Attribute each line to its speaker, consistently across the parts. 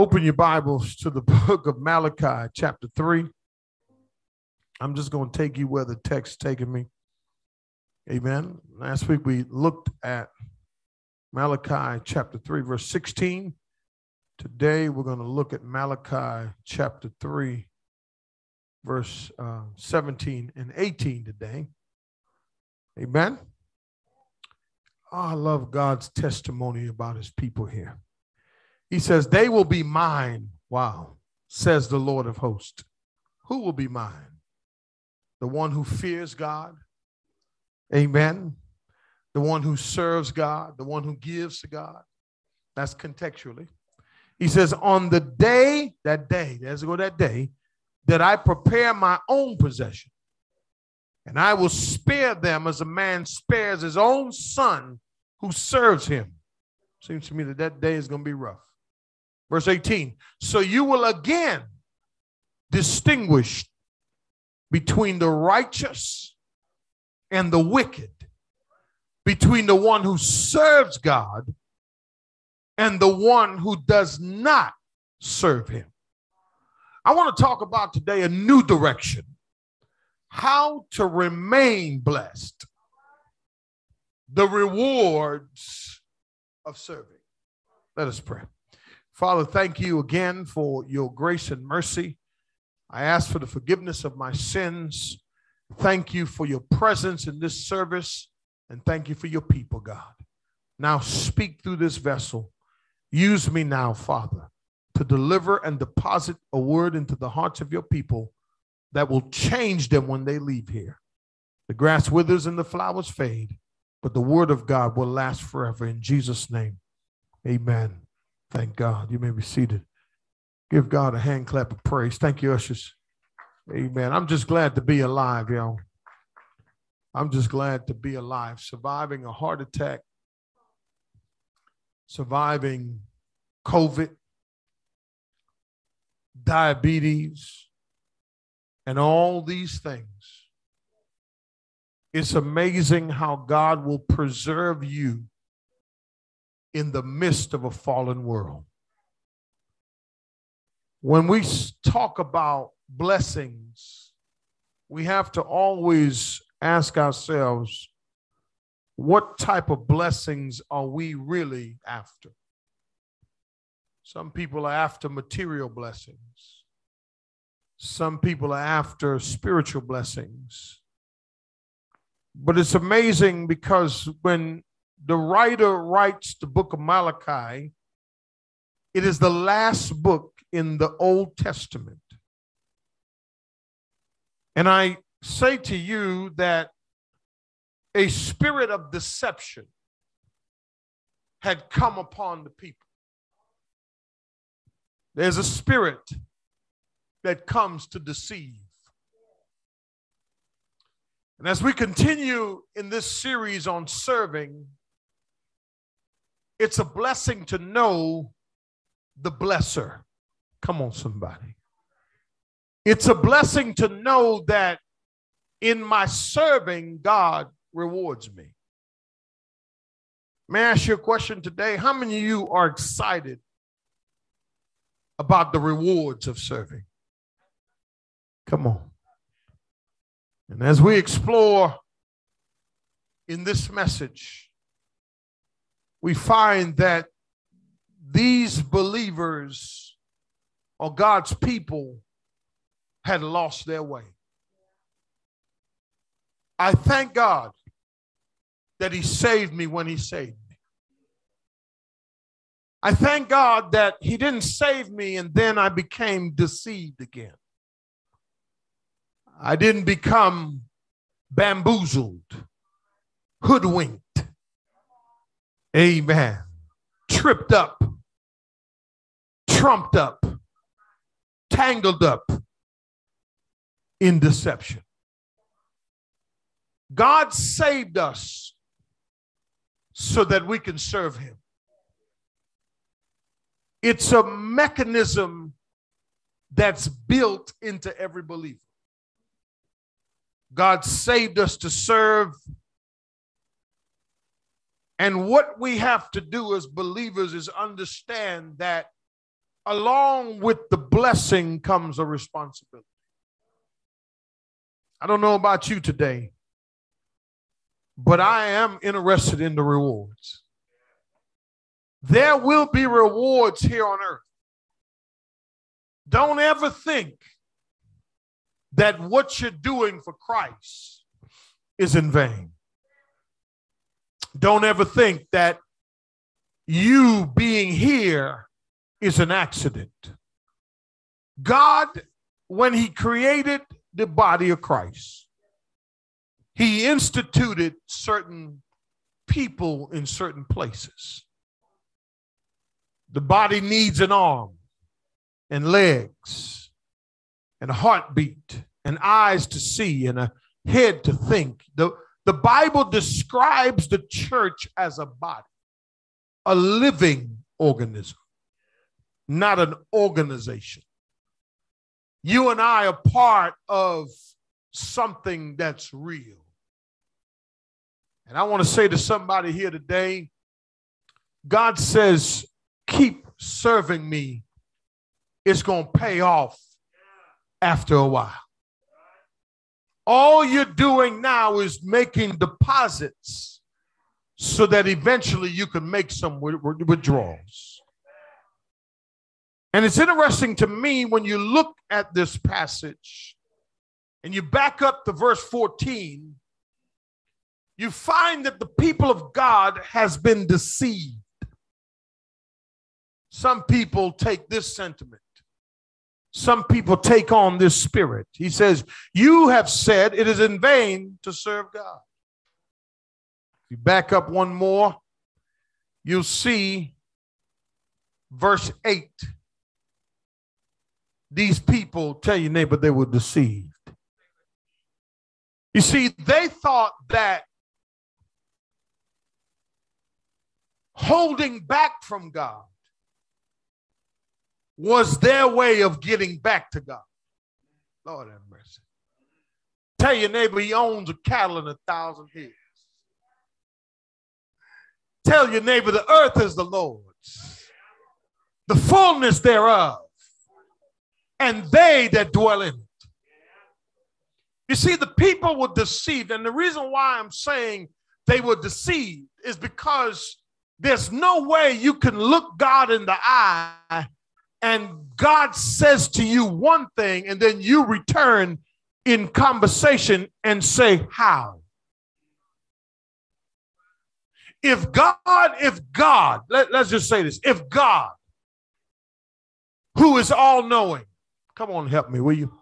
Speaker 1: Open your Bibles to the book of Malachi, chapter 3. I'm just going to take you where the text taking me. Amen. Last week we looked at Malachi chapter 3, verse 16. Today we're going to look at Malachi chapter 3, verse uh, 17 and 18 today. Amen. Oh, I love God's testimony about his people here. He says, They will be mine. Wow, says the Lord of hosts. Who will be mine? The one who fears God. Amen. The one who serves God, the one who gives to God. That's contextually. He says, On the day, that day, there's go that day, that I prepare my own possession, and I will spare them as a man spares his own son who serves him. Seems to me that that day is going to be rough. Verse 18. So you will again distinguish between the righteous and the wicked, between the one who serves God and the one who does not serve him. I want to talk about today a new direction how to remain blessed, the rewards of serving. Let us pray. Father, thank you again for your grace and mercy. I ask for the forgiveness of my sins. Thank you for your presence in this service, and thank you for your people, God. Now speak through this vessel. Use me now, Father, to deliver and deposit a word into the hearts of your people that will change them when they leave here. The grass withers and the flowers fade, but the word of God will last forever. In Jesus' name, amen. Thank God. You may be seated. Give God a hand clap of praise. Thank you, ushers. Amen. I'm just glad to be alive, y'all. I'm just glad to be alive, surviving a heart attack, surviving COVID, diabetes, and all these things. It's amazing how God will preserve you in the midst of a fallen world. When we talk about blessings, we have to always ask ourselves what type of blessings are we really after? Some people are after material blessings. Some people are after spiritual blessings. But it's amazing because when the writer writes the book of Malachi, it is the last book in the Old Testament. And I say to you that a spirit of deception had come upon the people. There's a spirit that comes to deceive. And as we continue in this series on serving, it's a blessing to know the blesser. Come on, somebody. It's a blessing to know that in my serving, God rewards me. May I ask you a question today? How many of you are excited about the rewards of serving? Come on. And as we explore in this message, we find that these believers or God's people had lost their way. I thank God that He saved me when He saved me. I thank God that He didn't save me and then I became deceived again. I didn't become bamboozled, hoodwinked Amen. Tripped up, trumped up, tangled up in deception. God saved us so that we can serve Him. It's a mechanism that's built into every believer. God saved us to serve and what we have to do as believers is understand that along with the blessing comes a responsibility. I don't know about you today, but I am interested in the rewards. There will be rewards here on earth. Don't ever think that what you're doing for Christ is in vain. Don't ever think that you being here is an accident. God, when He created the body of Christ, He instituted certain people in certain places. The body needs an arm and legs and a heartbeat and eyes to see and a head to think. The, the Bible describes the church as a body, a living organism, not an organization. You and I are part of something that's real. And I want to say to somebody here today God says, keep serving me. It's going to pay off after a while. All you're doing now is making deposits so that eventually you can make some withdrawals. And it's interesting to me when you look at this passage and you back up to verse 14, you find that the people of God has been deceived. Some people take this sentiment some people take on this spirit. He says, You have said it is in vain to serve God. If you back up one more, you'll see verse 8. These people tell your neighbor they were deceived. You see, they thought that holding back from God was their way of getting back to God. Lord have mercy. Tell your neighbor he owns a cattle in a thousand hills. Tell your neighbor the earth is the Lord's, the fullness thereof, and they that dwell in it. You see, the people were deceived, and the reason why I'm saying they were deceived is because there's no way you can look God in the eye and God says to you one thing, and then you return in conversation and say, How? If God, if God, let, us just say this, if God, who is all knowing, come on, help me, will you?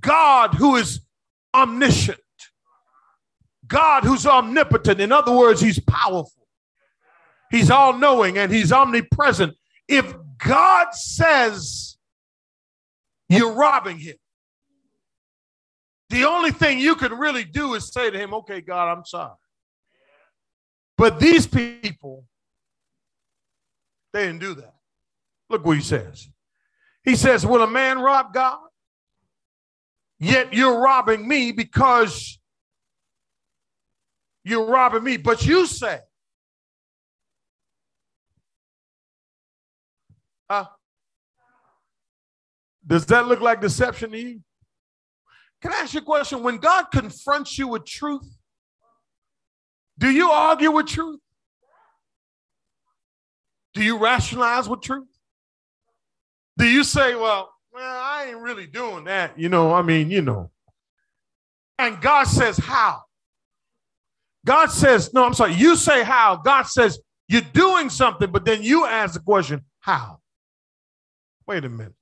Speaker 1: God, who is omniscient, God, who's omnipotent, in other words, he's powerful, he's all knowing, and he's omnipresent. If God says you're robbing him, the only thing you can really do is say to him, okay, God, I'm sorry. But these people, they didn't do that. Look what he says. He says, Will a man rob God? Yet you're robbing me because you're robbing me. But you say, Huh? Does that look like deception to you? Can I ask you a question? When God confronts you with truth, do you argue with truth? Do you rationalize with truth? Do you say, well, well, I ain't really doing that, you know, I mean, you know. And God says, how? God says, no, I'm sorry, you say how. God says, you're doing something, but then you ask the question, how? Wait a minute.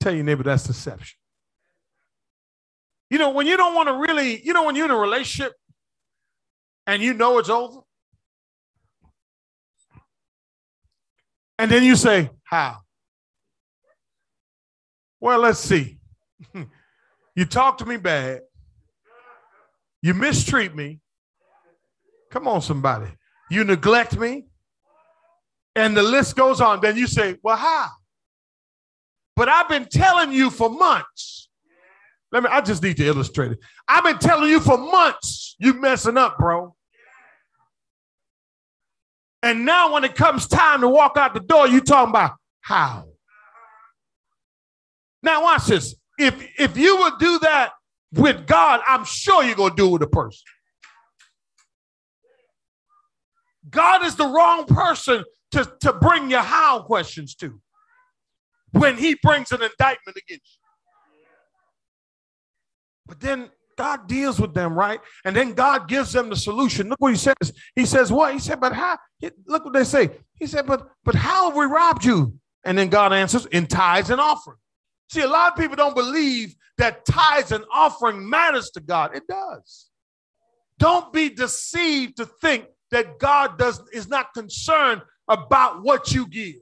Speaker 1: Tell your neighbor that's deception. You know, when you don't want to really, you know, when you're in a relationship and you know it's over, and then you say, How? Well, let's see. you talk to me bad, you mistreat me. Come on, somebody. You neglect me and the list goes on. Then you say, Well, how? But I've been telling you for months. Let me, I just need to illustrate it. I've been telling you for months you messing up, bro. And now when it comes time to walk out the door, you talking about, how. Now watch this. If if you would do that with God, I'm sure you're gonna do it with a person. God is the wrong person to, to bring your how questions to when he brings an indictment against you. But then God deals with them, right? And then God gives them the solution. Look what he says. He says, What? He said, But how? Look what they say. He said, But but how have we robbed you? And then God answers, in tithes and offering. See, a lot of people don't believe that tithes and offering matters to God. It does. Don't be deceived to think that God does is not concerned about what you give.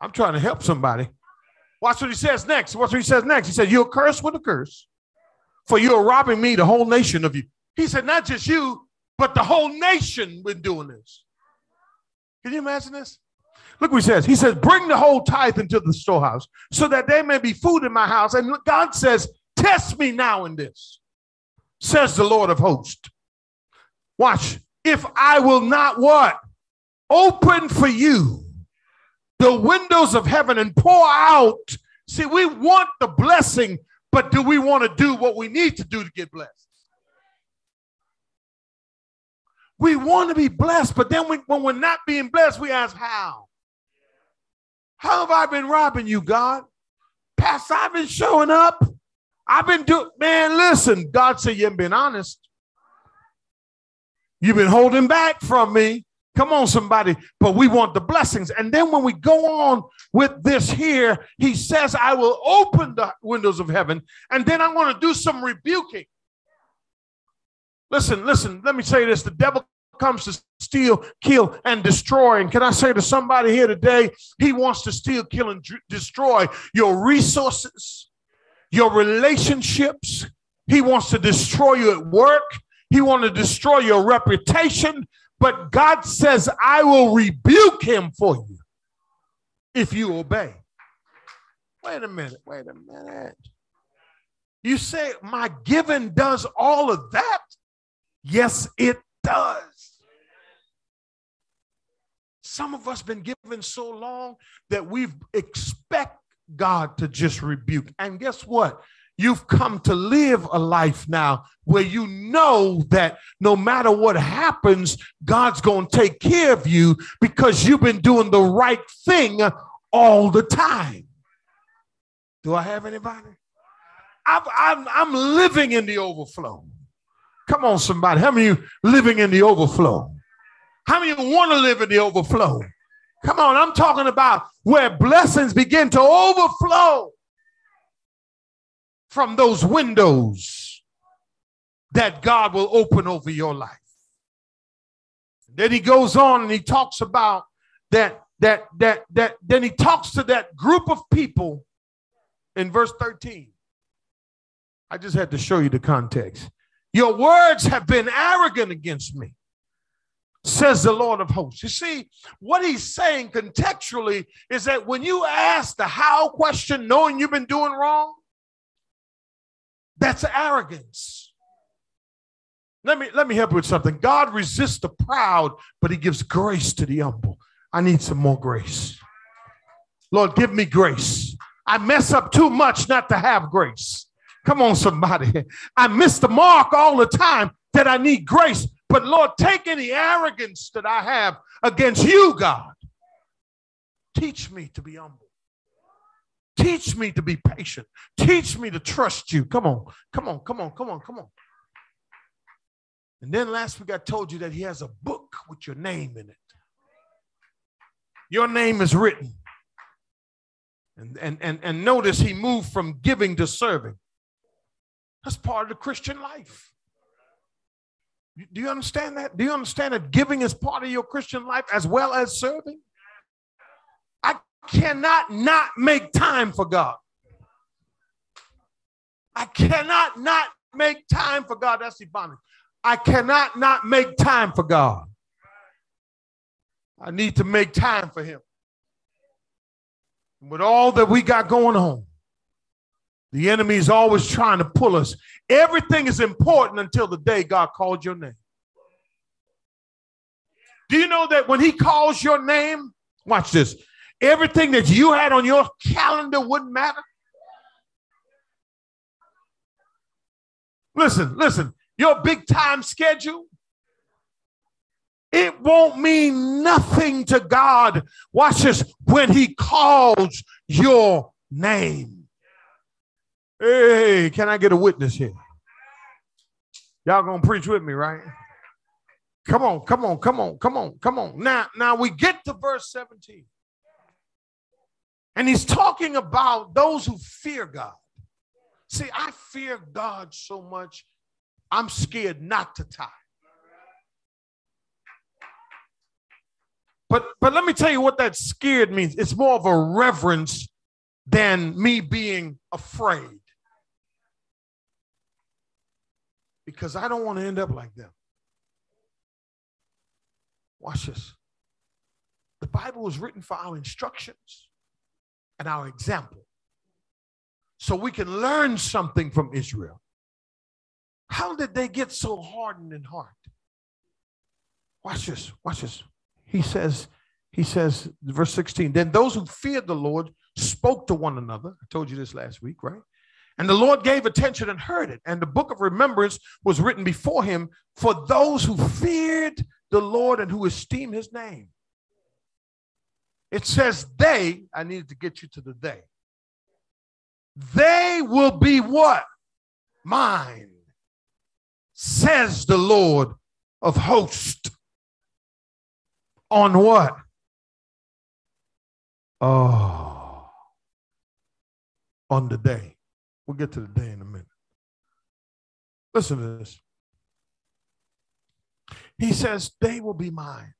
Speaker 1: I'm trying to help somebody. Watch what he says next. Watch what he says next. He said, You're cursed with a curse, for you are robbing me, the whole nation of you. He said, Not just you, but the whole nation been doing this. Can you imagine this? Look what he says. He says, Bring the whole tithe into the storehouse so that there may be food in my house. And God says, Test me now in this, says the Lord of hosts. Watch. If I will not what? Open for you the windows of heaven and pour out. See, we want the blessing, but do we want to do what we need to do to get blessed? We want to be blessed, but then we, when we're not being blessed, we ask, How? How have I been robbing you, God? Pastor, I've been showing up. I've been doing, man, listen, God said you haven't been honest. You've been holding back from me. Come on, somebody. But we want the blessings. And then when we go on with this here, he says, I will open the windows of heaven, and then I'm going to do some rebuking. Listen, listen, let me say this. The devil comes to steal, kill, and destroy. And can I say to somebody here today, he wants to steal, kill, and destroy your resources, your relationships. He wants to destroy you at work. He wants to destroy your reputation, but God says, I will rebuke him for you if you obey. Wait a minute, wait a minute. You say, my giving does all of that? Yes, it does. Some of us been given so long that we expect God to just rebuke. And guess what? You've come to live a life now where you know that no matter what happens, God's going to take care of you because you've been doing the right thing all the time. Do I have anybody? i am I'm living in the overflow. Come on, somebody. How many you living in the overflow? How many want to live in the overflow? Come on, I'm talking about where blessings begin to overflow from those windows that God will open over your life. Then he goes on and he talks about that, that, that, that, then he talks to that group of people in verse 13. I just had to show you the context. Your words have been arrogant against me, says the Lord of hosts. You see, what he's saying contextually is that when you ask the how question, knowing you've been doing wrong, that's arrogance. Let me let me help you with something. God resists the proud, but he gives grace to the humble. I need some more grace. Lord, give me grace. I mess up too much not to have grace. Come on, somebody. I miss the mark all the time that I need grace. But Lord, take any arrogance that I have against you, God. Teach me to be humble. Teach me to be patient. Teach me to trust you. Come on, come on, come on, come on, come on. And then last week I told you that he has a book with your name in it. Your name is written. And, and, and, and notice he moved from giving to serving. That's part of the Christian life. Do you understand that? Do you understand that giving is part of your Christian life as well as serving? Cannot not make time for God. I cannot not make time for God. That's Ebonics. I cannot not make time for God. I need to make time for Him. With all that we got going on, the enemy is always trying to pull us. Everything is important until the day God called your name. Do you know that when He calls your name, watch this, everything that you had on your calendar wouldn't matter? Listen, listen, your big time schedule, it won't mean nothing to God. Watch this when He calls your name. Hey, can I get a witness here? Y'all gonna preach with me, right? Come on, come on, come on, come on, come on. Now, now we get to verse 17. And he's talking about those who fear God. See, I fear God so much, I'm scared not to tithe. But but let me tell you what that scared means. It's more of a reverence than me being afraid. Because I don't want to end up like them. Watch this. The Bible was written for our instructions and our example. So we can learn something from Israel. How did they get so hardened in heart? Watch this. Watch this he says, he says, verse 16, then those who feared the Lord spoke to one another. I told you this last week, right? And the Lord gave attention and heard it. And the book of remembrance was written before him for those who feared the Lord and who esteemed his name. It says, they, I needed to get you to the they. They will be what? Mine, says the Lord of hosts. On what? Oh, on the day. We'll get to the day in a minute. Listen to this. He says, They will be mine.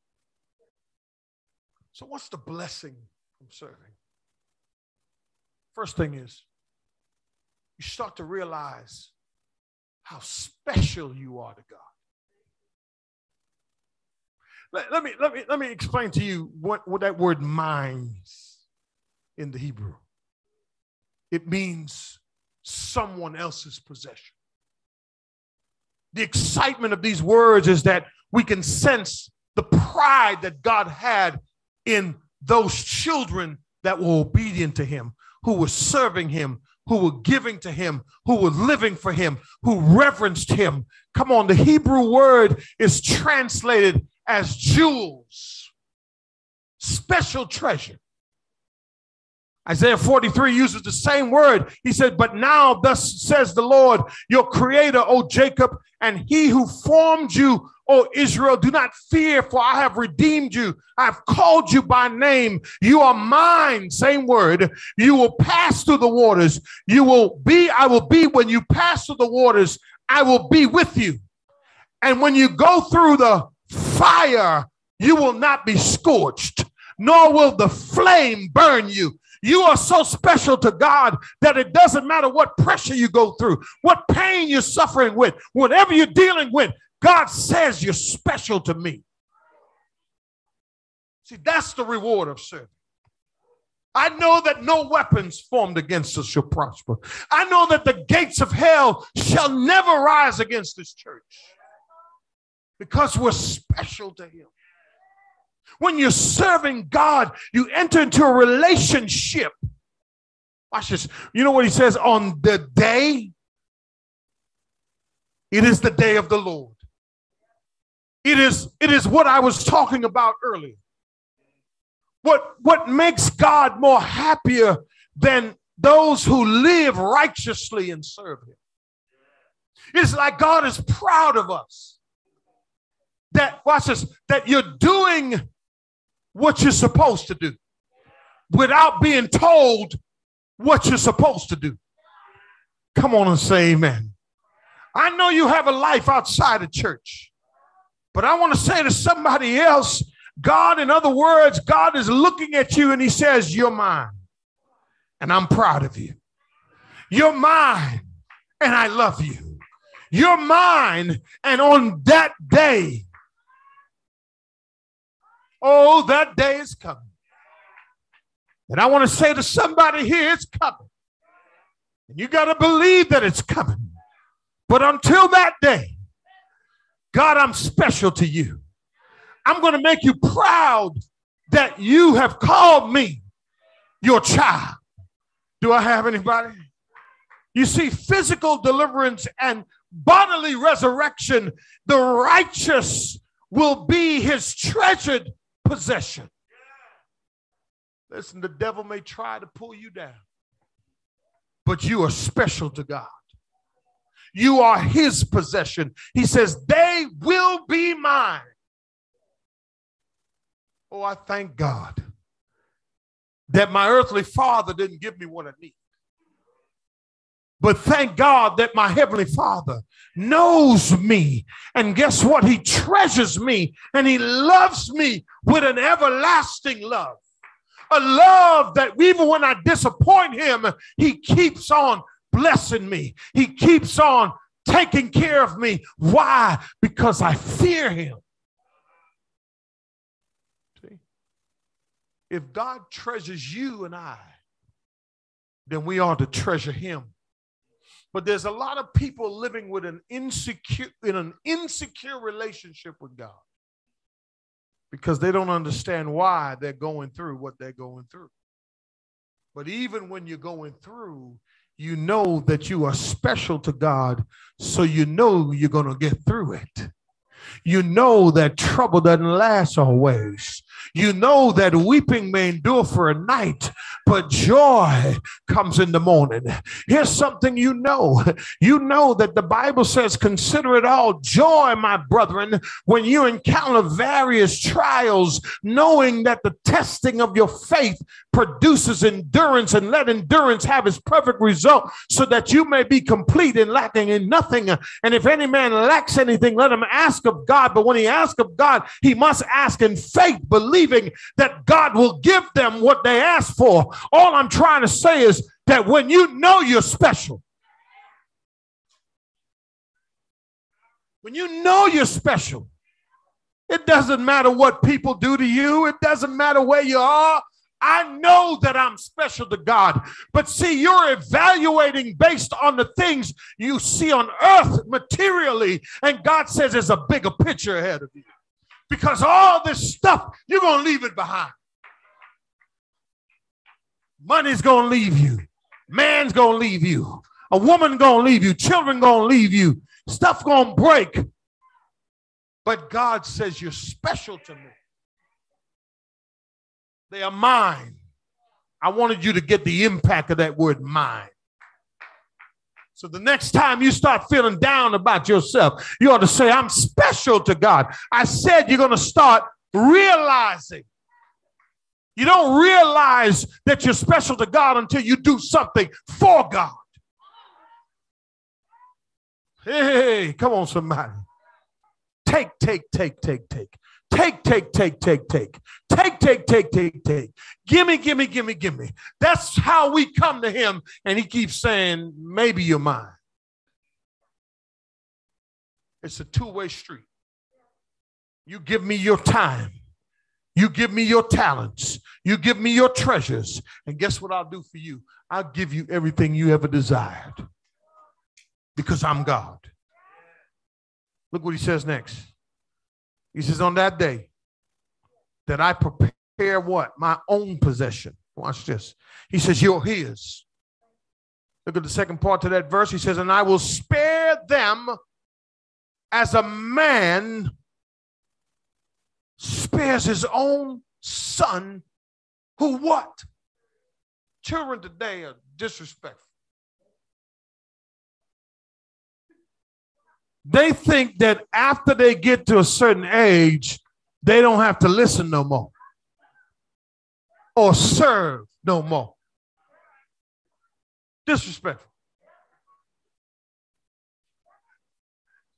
Speaker 1: So, what's the blessing from serving? First thing is, you start to realize how special you are to God. Let, let, me, let, me, let me explain to you what, what that word means in the Hebrew. It means someone else's possession. The excitement of these words is that we can sense the pride that God had in those children that were obedient to Him, who were serving Him, who were giving to Him, who were living for Him, who reverenced Him. Come on, the Hebrew word is translated as jewels, special treasure. Isaiah 43 uses the same word. He said, But now, thus says the Lord, your creator, O Jacob, and he who formed you, O Israel, do not fear, for I have redeemed you. I have called you by name. You are mine. Same word. You will pass through the waters. You will be, I will be when you pass through the waters. I will be with you. And when you go through the fire, you will not be scorched, nor will the flame burn you. You are so special to God that it doesn't matter what pressure you go through, what pain you're suffering with, whatever you're dealing with. God says you're special to me. See, that's the reward of serving. I know that no weapons formed against us shall prosper. I know that the gates of hell shall never rise against this church because we're special to Him. When you're serving God, you enter into a relationship. Watch this. You know what He says on the day? It is the day of the Lord. It is, it is what I was talking about earlier. What, what makes God more happier than those who live righteously and serve Him? It's like God is proud of us that, watch this, that you're doing what you're supposed to do without being told what you're supposed to do. Come on and say amen. I know you have a life outside of church, but I want to say to somebody else, God, in other words, God is looking at you and he says, You're mine, and I'm proud of you. You're mine, and I love you. You're mine, and on that day, Oh, that day is coming. And I want to say to somebody here, it's coming. And you got to believe that it's coming. But until that day, God, I'm special to you. I'm going to make you proud that you have called me your child. Do I have anybody? You see, physical deliverance and bodily resurrection, the righteous will be his treasured possession. Listen, the devil may try to pull you down, but you are special to God. You are his possession. He says, They will be mine. Oh, I thank God that my earthly father didn't give me what I need. But thank God that my heavenly father knows me. And guess what? He treasures me and he loves me with an everlasting love. A love that even when I disappoint him, he keeps on blessing me. He keeps on taking care of me. Why? Because I fear him. See? If God treasures you and I, then we ought to treasure him. But there's a lot of people living with an insecure in an insecure relationship with God because they don't understand why they're going through what they're going through. But even when you're going through, you know that you are special to God, so you know you're going to get through it. You know that trouble doesn't last always. You know that weeping may endure for a night, but joy comes in the morning. Here's something you know you know that the Bible says, Consider it all joy, my brethren, when you encounter various trials, knowing that the testing of your faith produces endurance, and let endurance have its perfect result, so that you may be complete and lacking in nothing. And if any man lacks anything, let him ask of God. But when he asks of God, he must ask in faith, believing that God will give them what they ask for. All I'm trying to say is that when you know you're special, when you know you're special, it doesn't matter what people do to you, it doesn't matter where you are. I know that I'm special to God. But see, you're evaluating based on the things you see on earth materially. And God says there's a bigger picture ahead of you. Because all this stuff, you're going to leave it behind. Money's going to leave you. Man's going to leave you. A woman going to leave you. Children going to leave you. Stuff going to break. But God says you're special to me. They are mine. I wanted you to get the impact of that word mine. So the next time you start feeling down about yourself, you ought to say, I'm special to God. I said you're going to start realizing. You don't realize that you're special to God until you do something for God. Hey, come on, somebody. Take, take, take, take, take. Take, take, take, take, take. Take, take, take, take, take. Gimme, gimme, gimme, gimme. That's how we come to him. And he keeps saying, maybe you're mine. It's a two way street. You give me your time. You give me your talents. You give me your treasures. And guess what I'll do for you? I'll give you everything you ever desired because I'm God. Look what he says next. He says, On that day that I prepare what? My own possession. Watch this. He says, You're his. Look at the second part to that verse. He says, And I will spare them as a man spares his own son, who what? Children today are disrespectful. They think that after they get to a certain age, they don't have to listen no more or serve no more. Disrespectful.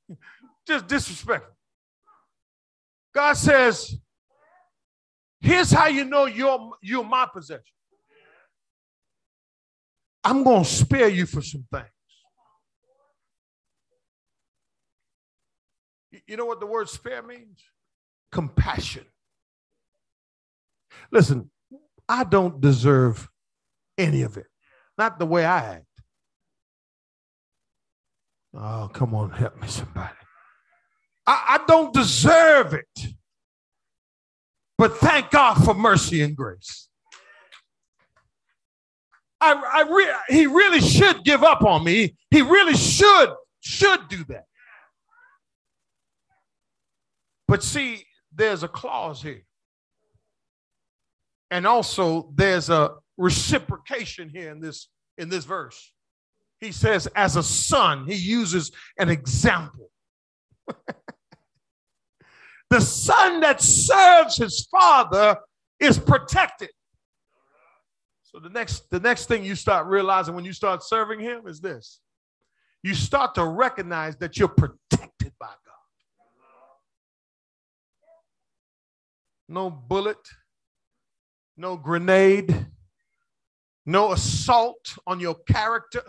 Speaker 1: Just disrespectful. God says, here's how you know you're, you're my possession. I'm going to spare you for some things. You know what the word spare means? Compassion. Listen, I don't deserve any of it, not the way I act. Oh, come on, help me, somebody. I, I don't deserve it. But thank God for mercy and grace. I, I re- he really should give up on me. He really should should do that. But see, there's a clause here. And also there's a reciprocation here in this in this verse. He says, as a son, he uses an example. the son that serves his father is protected. So the next, the next thing you start realizing when you start serving him is this. You start to recognize that you're protected by God. No bullet, no grenade, no assault on your character.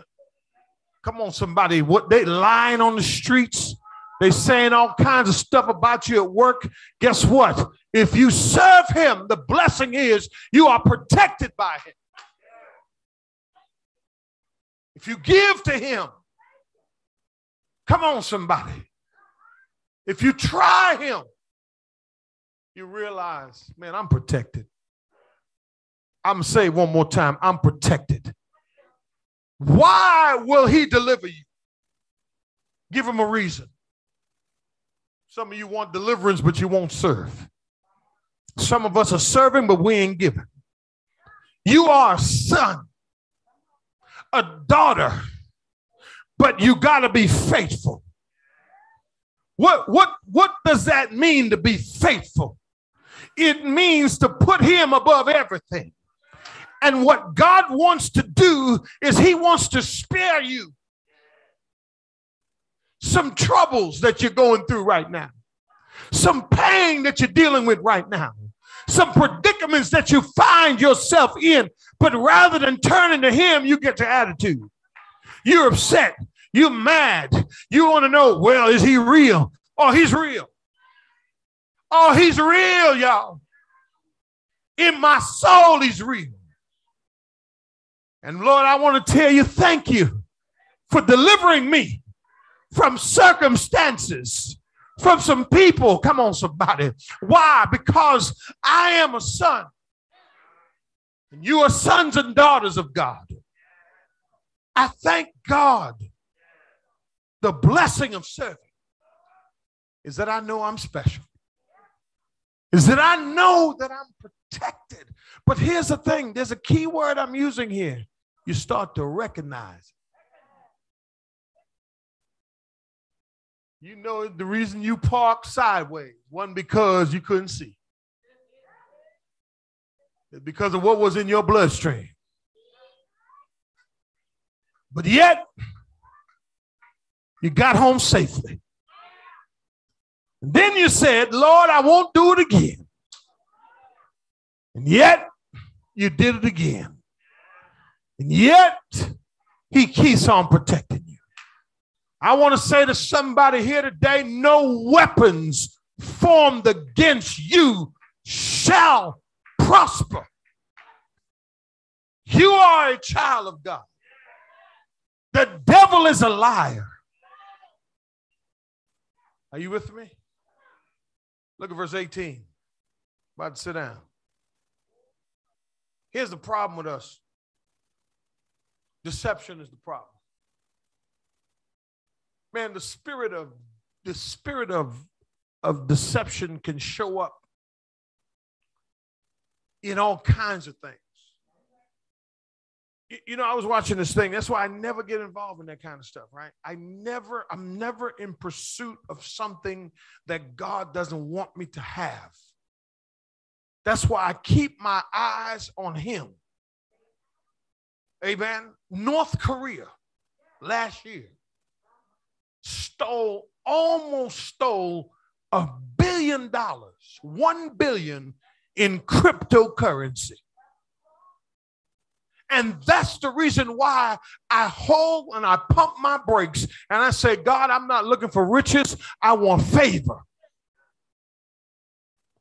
Speaker 1: Come on, somebody. What they lying on the streets, they saying all kinds of stuff about you at work. Guess what? If you serve him, the blessing is you are protected by him. If you give to him, come on, somebody. If you try him, you realize, man, I'm protected. I'm say one more time I'm protected. Why will he deliver you? Give him a reason. Some of you want deliverance, but you won't serve. Some of us are serving, but we ain't giving. You are a son, a daughter, but you got to be faithful. What, what, what does that mean to be faithful? It means to put him above everything. And what God wants to do is He wants to spare you some troubles that you're going through right now, some pain that you're dealing with right now, some predicaments that you find yourself in. But rather than turning to Him, you get to attitude. You're upset. You're mad. You want to know, well, is He real? Oh, He's real. Oh, He's real, y'all. In my soul, He's real. And Lord, I want to tell you thank you for delivering me from circumstances, from some people. Come on, somebody. Why? Because I am a son. And you are sons and daughters of God. I thank God. The blessing of serving is that I know I'm special, is that I know that I'm protected. But here's the thing there's a key word I'm using here you start to recognize. You know the reason you parked sideways wasn't because you couldn't see. It's because of what was in your bloodstream. But yet, you got home safely. Then you said, Lord, I won't do it again. And yet, you did it again. And yet, he keeps on protecting you. I want to say to somebody here today no weapons formed against you shall prosper. You are a child of God. The devil is a liar. Are you with me? Look at verse 18. About to sit down. Here's the problem with us Deception is the problem. Man, the spirit of the spirit of of deception can show up in all kinds of things. You know, I was watching this thing. That's why I never get involved in that kind of stuff, right? I never, I'm never in pursuit of something that God doesn't want me to have. That's why I keep my eyes on Him. Amen. North Korea last year stole, almost stole a billion dollars, one billion in cryptocurrency. And that's the reason why I hold and I pump my brakes and I say, God, I'm not looking for riches, I want favor.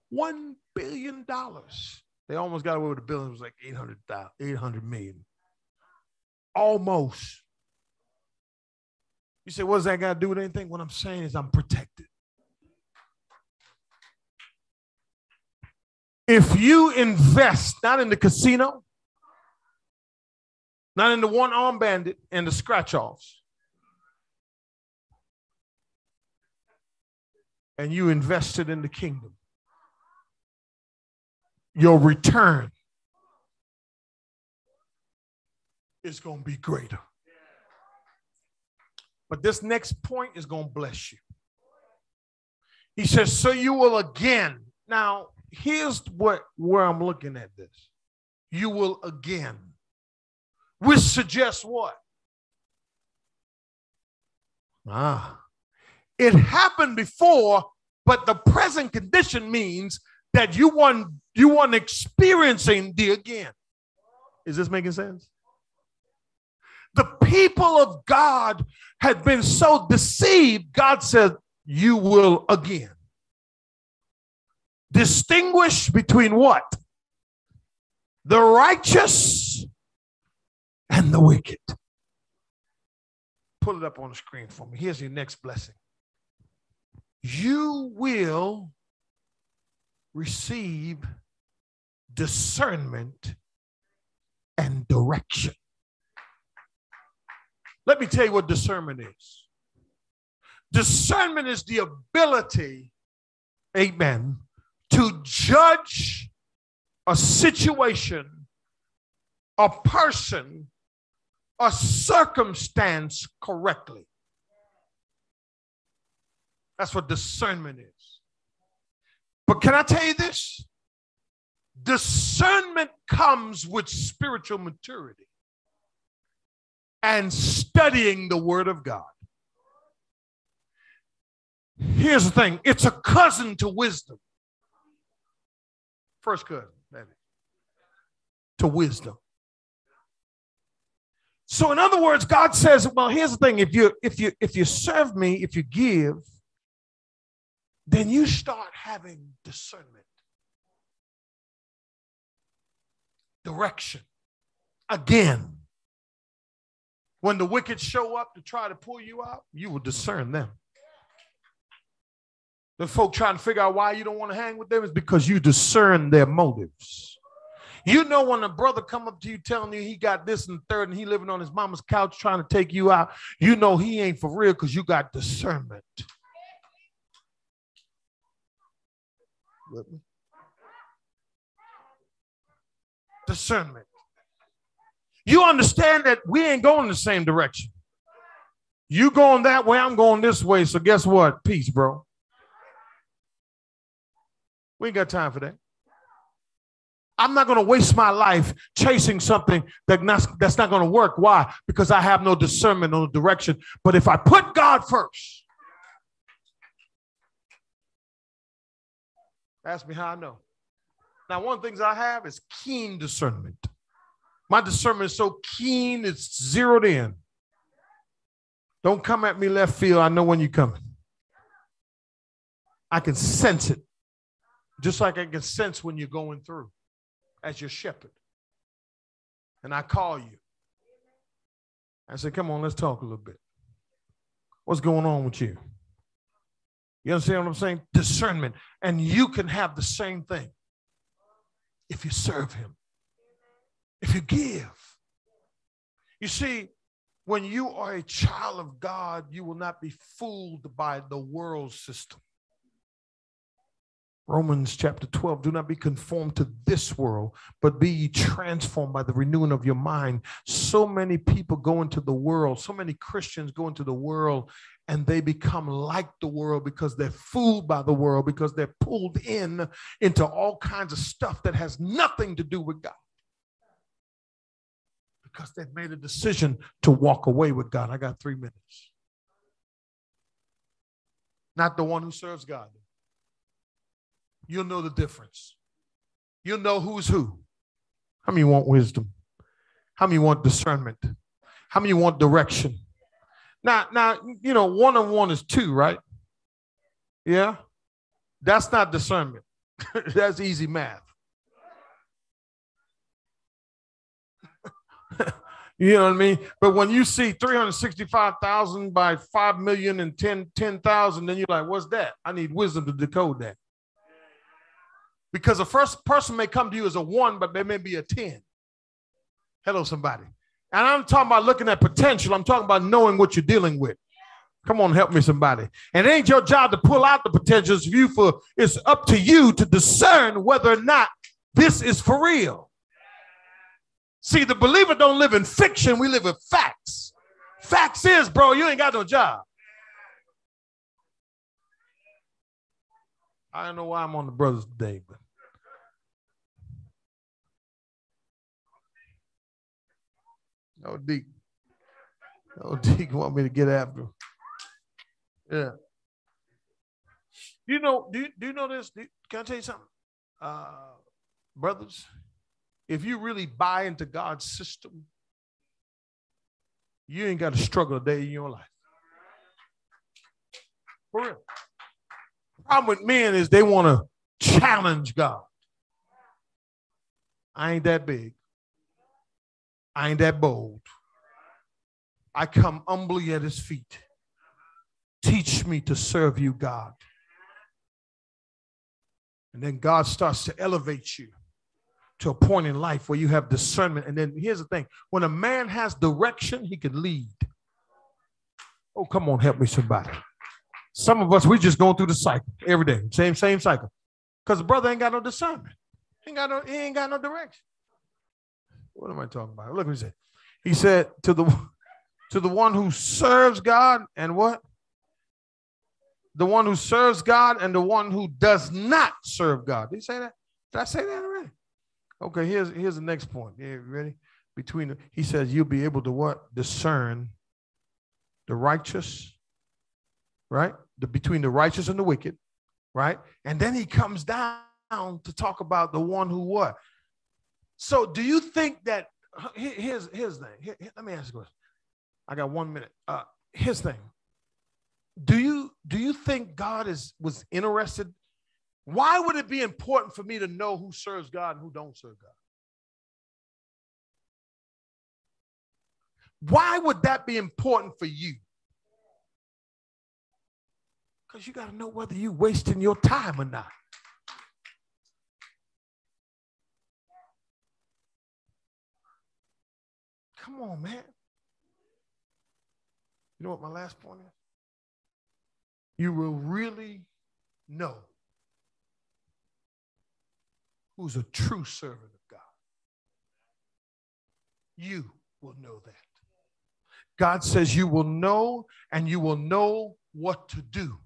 Speaker 1: One billion dollars. They almost got away with a billion. It was like 800, 800 million. Almost. You say, what does that got to do with anything? What I'm saying is I'm protected. If you invest not in the casino, not in the one arm bandit and the scratch offs. And you invested in the kingdom. Your return is going to be greater. But this next point is going to bless you. He says, So you will again. Now, here's what where I'm looking at this. You will again. Which suggests what? Ah, it happened before, but the present condition means that you want you want experiencing the again. Is this making sense? The people of God had been so deceived, God said, You will again. Distinguish between what? The righteous and the wicked. Pull it up on the screen for me. Here's your next blessing. You will receive discernment and direction. Let me tell you what discernment is. Discernment is the ability, amen, to judge a situation, a person, a circumstance correctly. That's what discernment is. But can I tell you this? Discernment comes with spiritual maturity and studying the Word of God. Here's the thing it's a cousin to wisdom. First cousin, maybe, to wisdom. So, in other words, God says, well, here's the thing: if you if you if you serve me, if you give, then you start having discernment, direction. Again, when the wicked show up to try to pull you out, you will discern them. The folk trying to figure out why you don't want to hang with them is because you discern their motives. You know when a brother come up to you telling you he got this and third and he living on his mama's couch trying to take you out, you know he ain't for real because you got discernment. Discernment. You understand that we ain't going the same direction. You going that way, I'm going this way. So guess what? Peace, bro. We ain't got time for that. I'm not going to waste my life chasing something that not, that's not going to work. Why? Because I have no discernment the direction. But if I put God first, ask me how I know. Now, one of the things I have is keen discernment. My discernment is so keen, it's zeroed in. Don't come at me left field. I know when you're coming. I can sense it, just like I can sense when you're going through as your shepherd. And I call you. I say, Come on, let's talk a little bit. What's going on with you? You understand what I'm saying? Discernment. And you can have the same thing if you serve Him if you give. You see, when you are a child of God, you will not be fooled by the world system. Romans chapter 12, do not be conformed to this world, but be transformed by the renewing of your mind. So many people go into the world, so many Christians go into the world, and they become like the world because they're fooled by the world, because they're pulled in into all kinds of stuff that has nothing to do with God because they've made a decision to walk away with God. I got three minutes. Not the one who serves God. You'll know the difference. You'll know who's who. How many want wisdom? How many want discernment? How many want direction? Now, now, you know, one on one is two, right? Yeah. That's not discernment. That's easy math. you know what I mean? But when you see 365,000 by 5 million and 10, 10,000, then you're like, what's that? I need wisdom to decode that. Because the first person may come to you as a one, but they may be a 10. Hello, somebody. And I'm talking about looking at potential. I'm talking about knowing what you're dealing with. Come on, help me, somebody. And it ain't your job to pull out the potentials of you for it's up to you to discern whether or not this is for real. See, the believer don't live in fiction, we live with facts. Facts is, bro, you ain't got no job. I don't know why I'm on the brothers today, but no deep. No deep want me to get after. him. Yeah. You know, do you, do you know this? Do, can I tell you something? Uh, brothers, if you really buy into God's system, you ain't got to struggle a day in your life. For real. Problem with men is they want to challenge God. I ain't that big. I ain't that bold. I come humbly at his feet. Teach me to serve you, God. And then God starts to elevate you to a point in life where you have discernment. And then here's the thing when a man has direction, he can lead. Oh, come on, help me, somebody. Some of us, we're just going through the cycle every day, same, same cycle. Because the brother ain't got no discernment. He ain't got no, he ain't got no direction. What am I talking about? Look what he said. He said to the to the one who serves God and what? The one who serves God and the one who does not serve God. Did he say that? Did I say that already? Okay, here's here's the next point. Yeah, ready? Between the, he says you'll be able to what? Discern the righteous, right? The between the righteous and the wicked, right? And then he comes down to talk about the one who what? So do you think that here's the thing. Here, let me ask you a question. I got one minute. Uh the thing. Do you do you think God is was interested why would it be important for me to know who serves God and who don't serve God? Why would that be important for you? Because you got to know whether you're wasting your time or not. Come on, man. You know what my last point is? You will really know who's a true servant of God. You will know that. God says you will know and you will know what to do.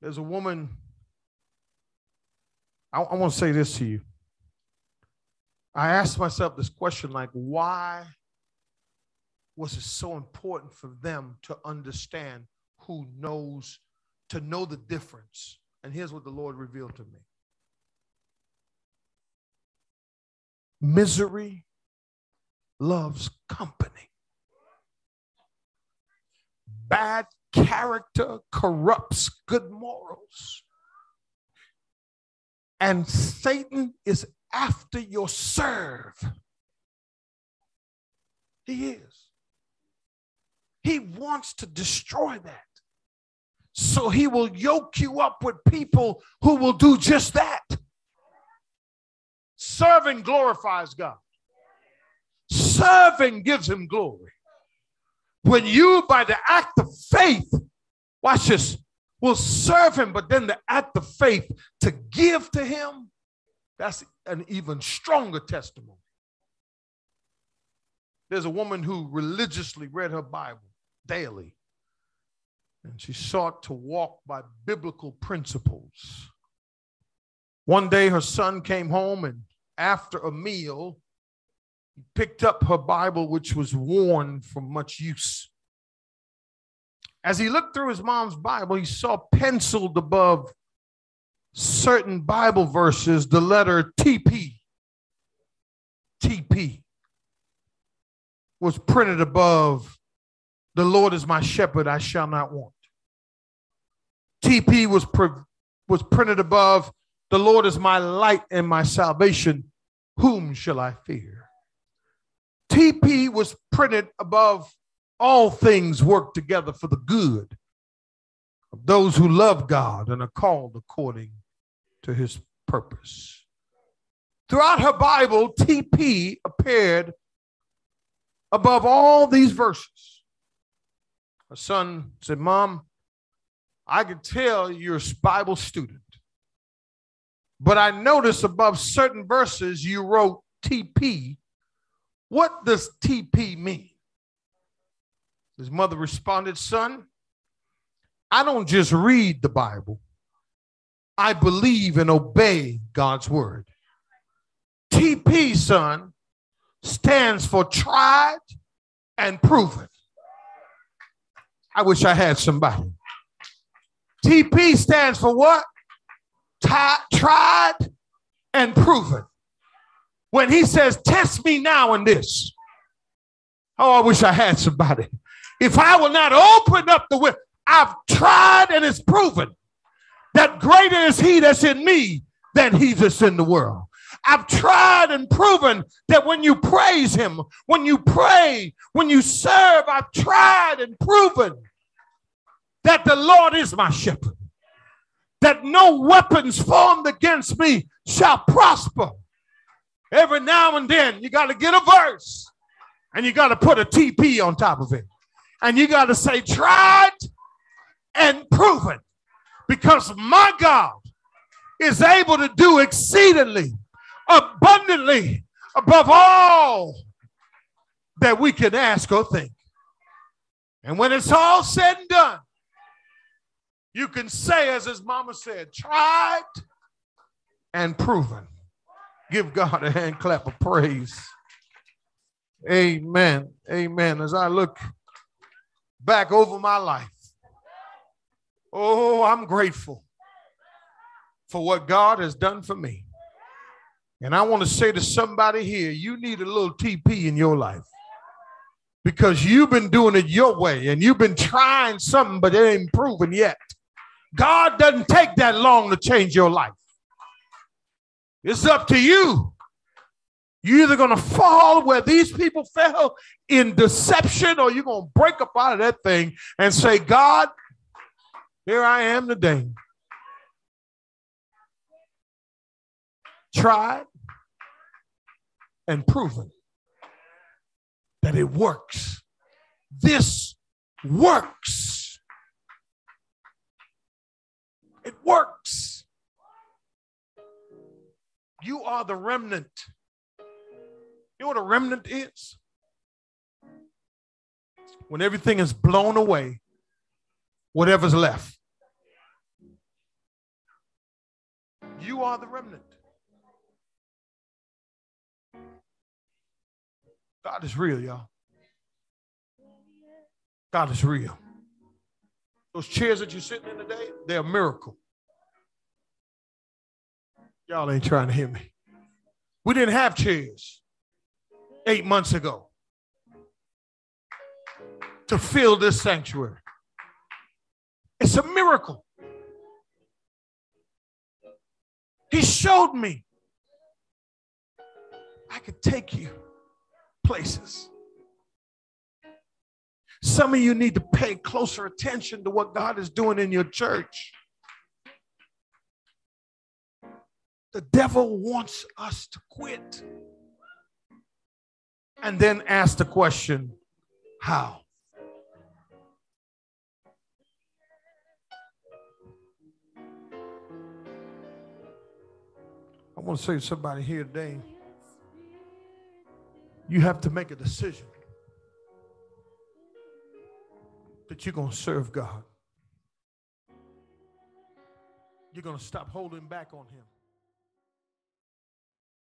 Speaker 1: There's a woman, I, I want to say this to you. I asked myself this question like, why was it so important for them to understand who knows, to know the difference? And here's what the Lord revealed to me Misery loves company. Bad character corrupts good morals. And Satan is after your serve. He is. He wants to destroy that. So he will yoke you up with people who will do just that. Serving glorifies God. Serving gives him glory. When you, by the act of faith, watch this, will serve him, but then the act of faith to give to him, that's an even stronger testimony. There's a woman who religiously read her Bible daily, and she sought to walk by biblical principles. One day her son came home and after a meal, he picked up her Bible, which was worn from much use. As he looked through his mom's Bible, he saw penciled above certain Bible verses the letter TP. TP was printed above, The Lord is my shepherd, I shall not want. TP was, was printed above, the Lord is my light and my salvation. Whom shall I fear? TP was printed above all things work together for the good of those who love God and are called according to his purpose. Throughout her Bible, TP appeared above all these verses. Her son said, Mom, I can tell you're a Bible student. But I notice above certain verses you wrote TP. What does TP mean? His mother responded, Son, I don't just read the Bible, I believe and obey God's word. TP, son, stands for tried and proven. I wish I had somebody. TP stands for what? tried and proven. When he says, Test me now in this. Oh, I wish I had somebody. If I will not open up the window, I've tried and it's proven that greater is he that's in me than he that's in the world. I've tried and proven that when you praise him, when you pray, when you serve, I've tried and proven that the Lord is my shepherd, that no weapons formed against me shall prosper. Every now and then, you got to get a verse and you got to put a TP on top of it. And you got to say, tried and proven, because my God is able to do exceedingly, abundantly, above all that we can ask or think. And when it's all said and done, you can say, as his mama said, tried and proven. Give God a hand clap of praise. Amen. Amen. As I look back over my life, oh, I'm grateful for what God has done for me. And I want to say to somebody here, you need a little TP in your life because you've been doing it your way and you've been trying something, but it ain't proven yet. God doesn't take that long to change your life. It's up to you. You're either going to fall where these people fell in deception or you're going to break up out of that thing and say, God, here I am today. Tried and proven that it works. This works. It works. You are the remnant. You know what a remnant is? When everything is blown away, whatever's left. You are the remnant. God is real, y'all. God is real. Those chairs that you're sitting in today, they're a miracle. Y'all ain't trying to hear me. We didn't have chairs eight months ago to fill this sanctuary. It's a miracle. He showed me I could take you places. Some of you need to pay closer attention to what God is doing in your church. The devil wants us to quit and then ask the question, how? I want to say to somebody here today, you have to make a decision that you're going to serve God. You're going to stop holding back on Him.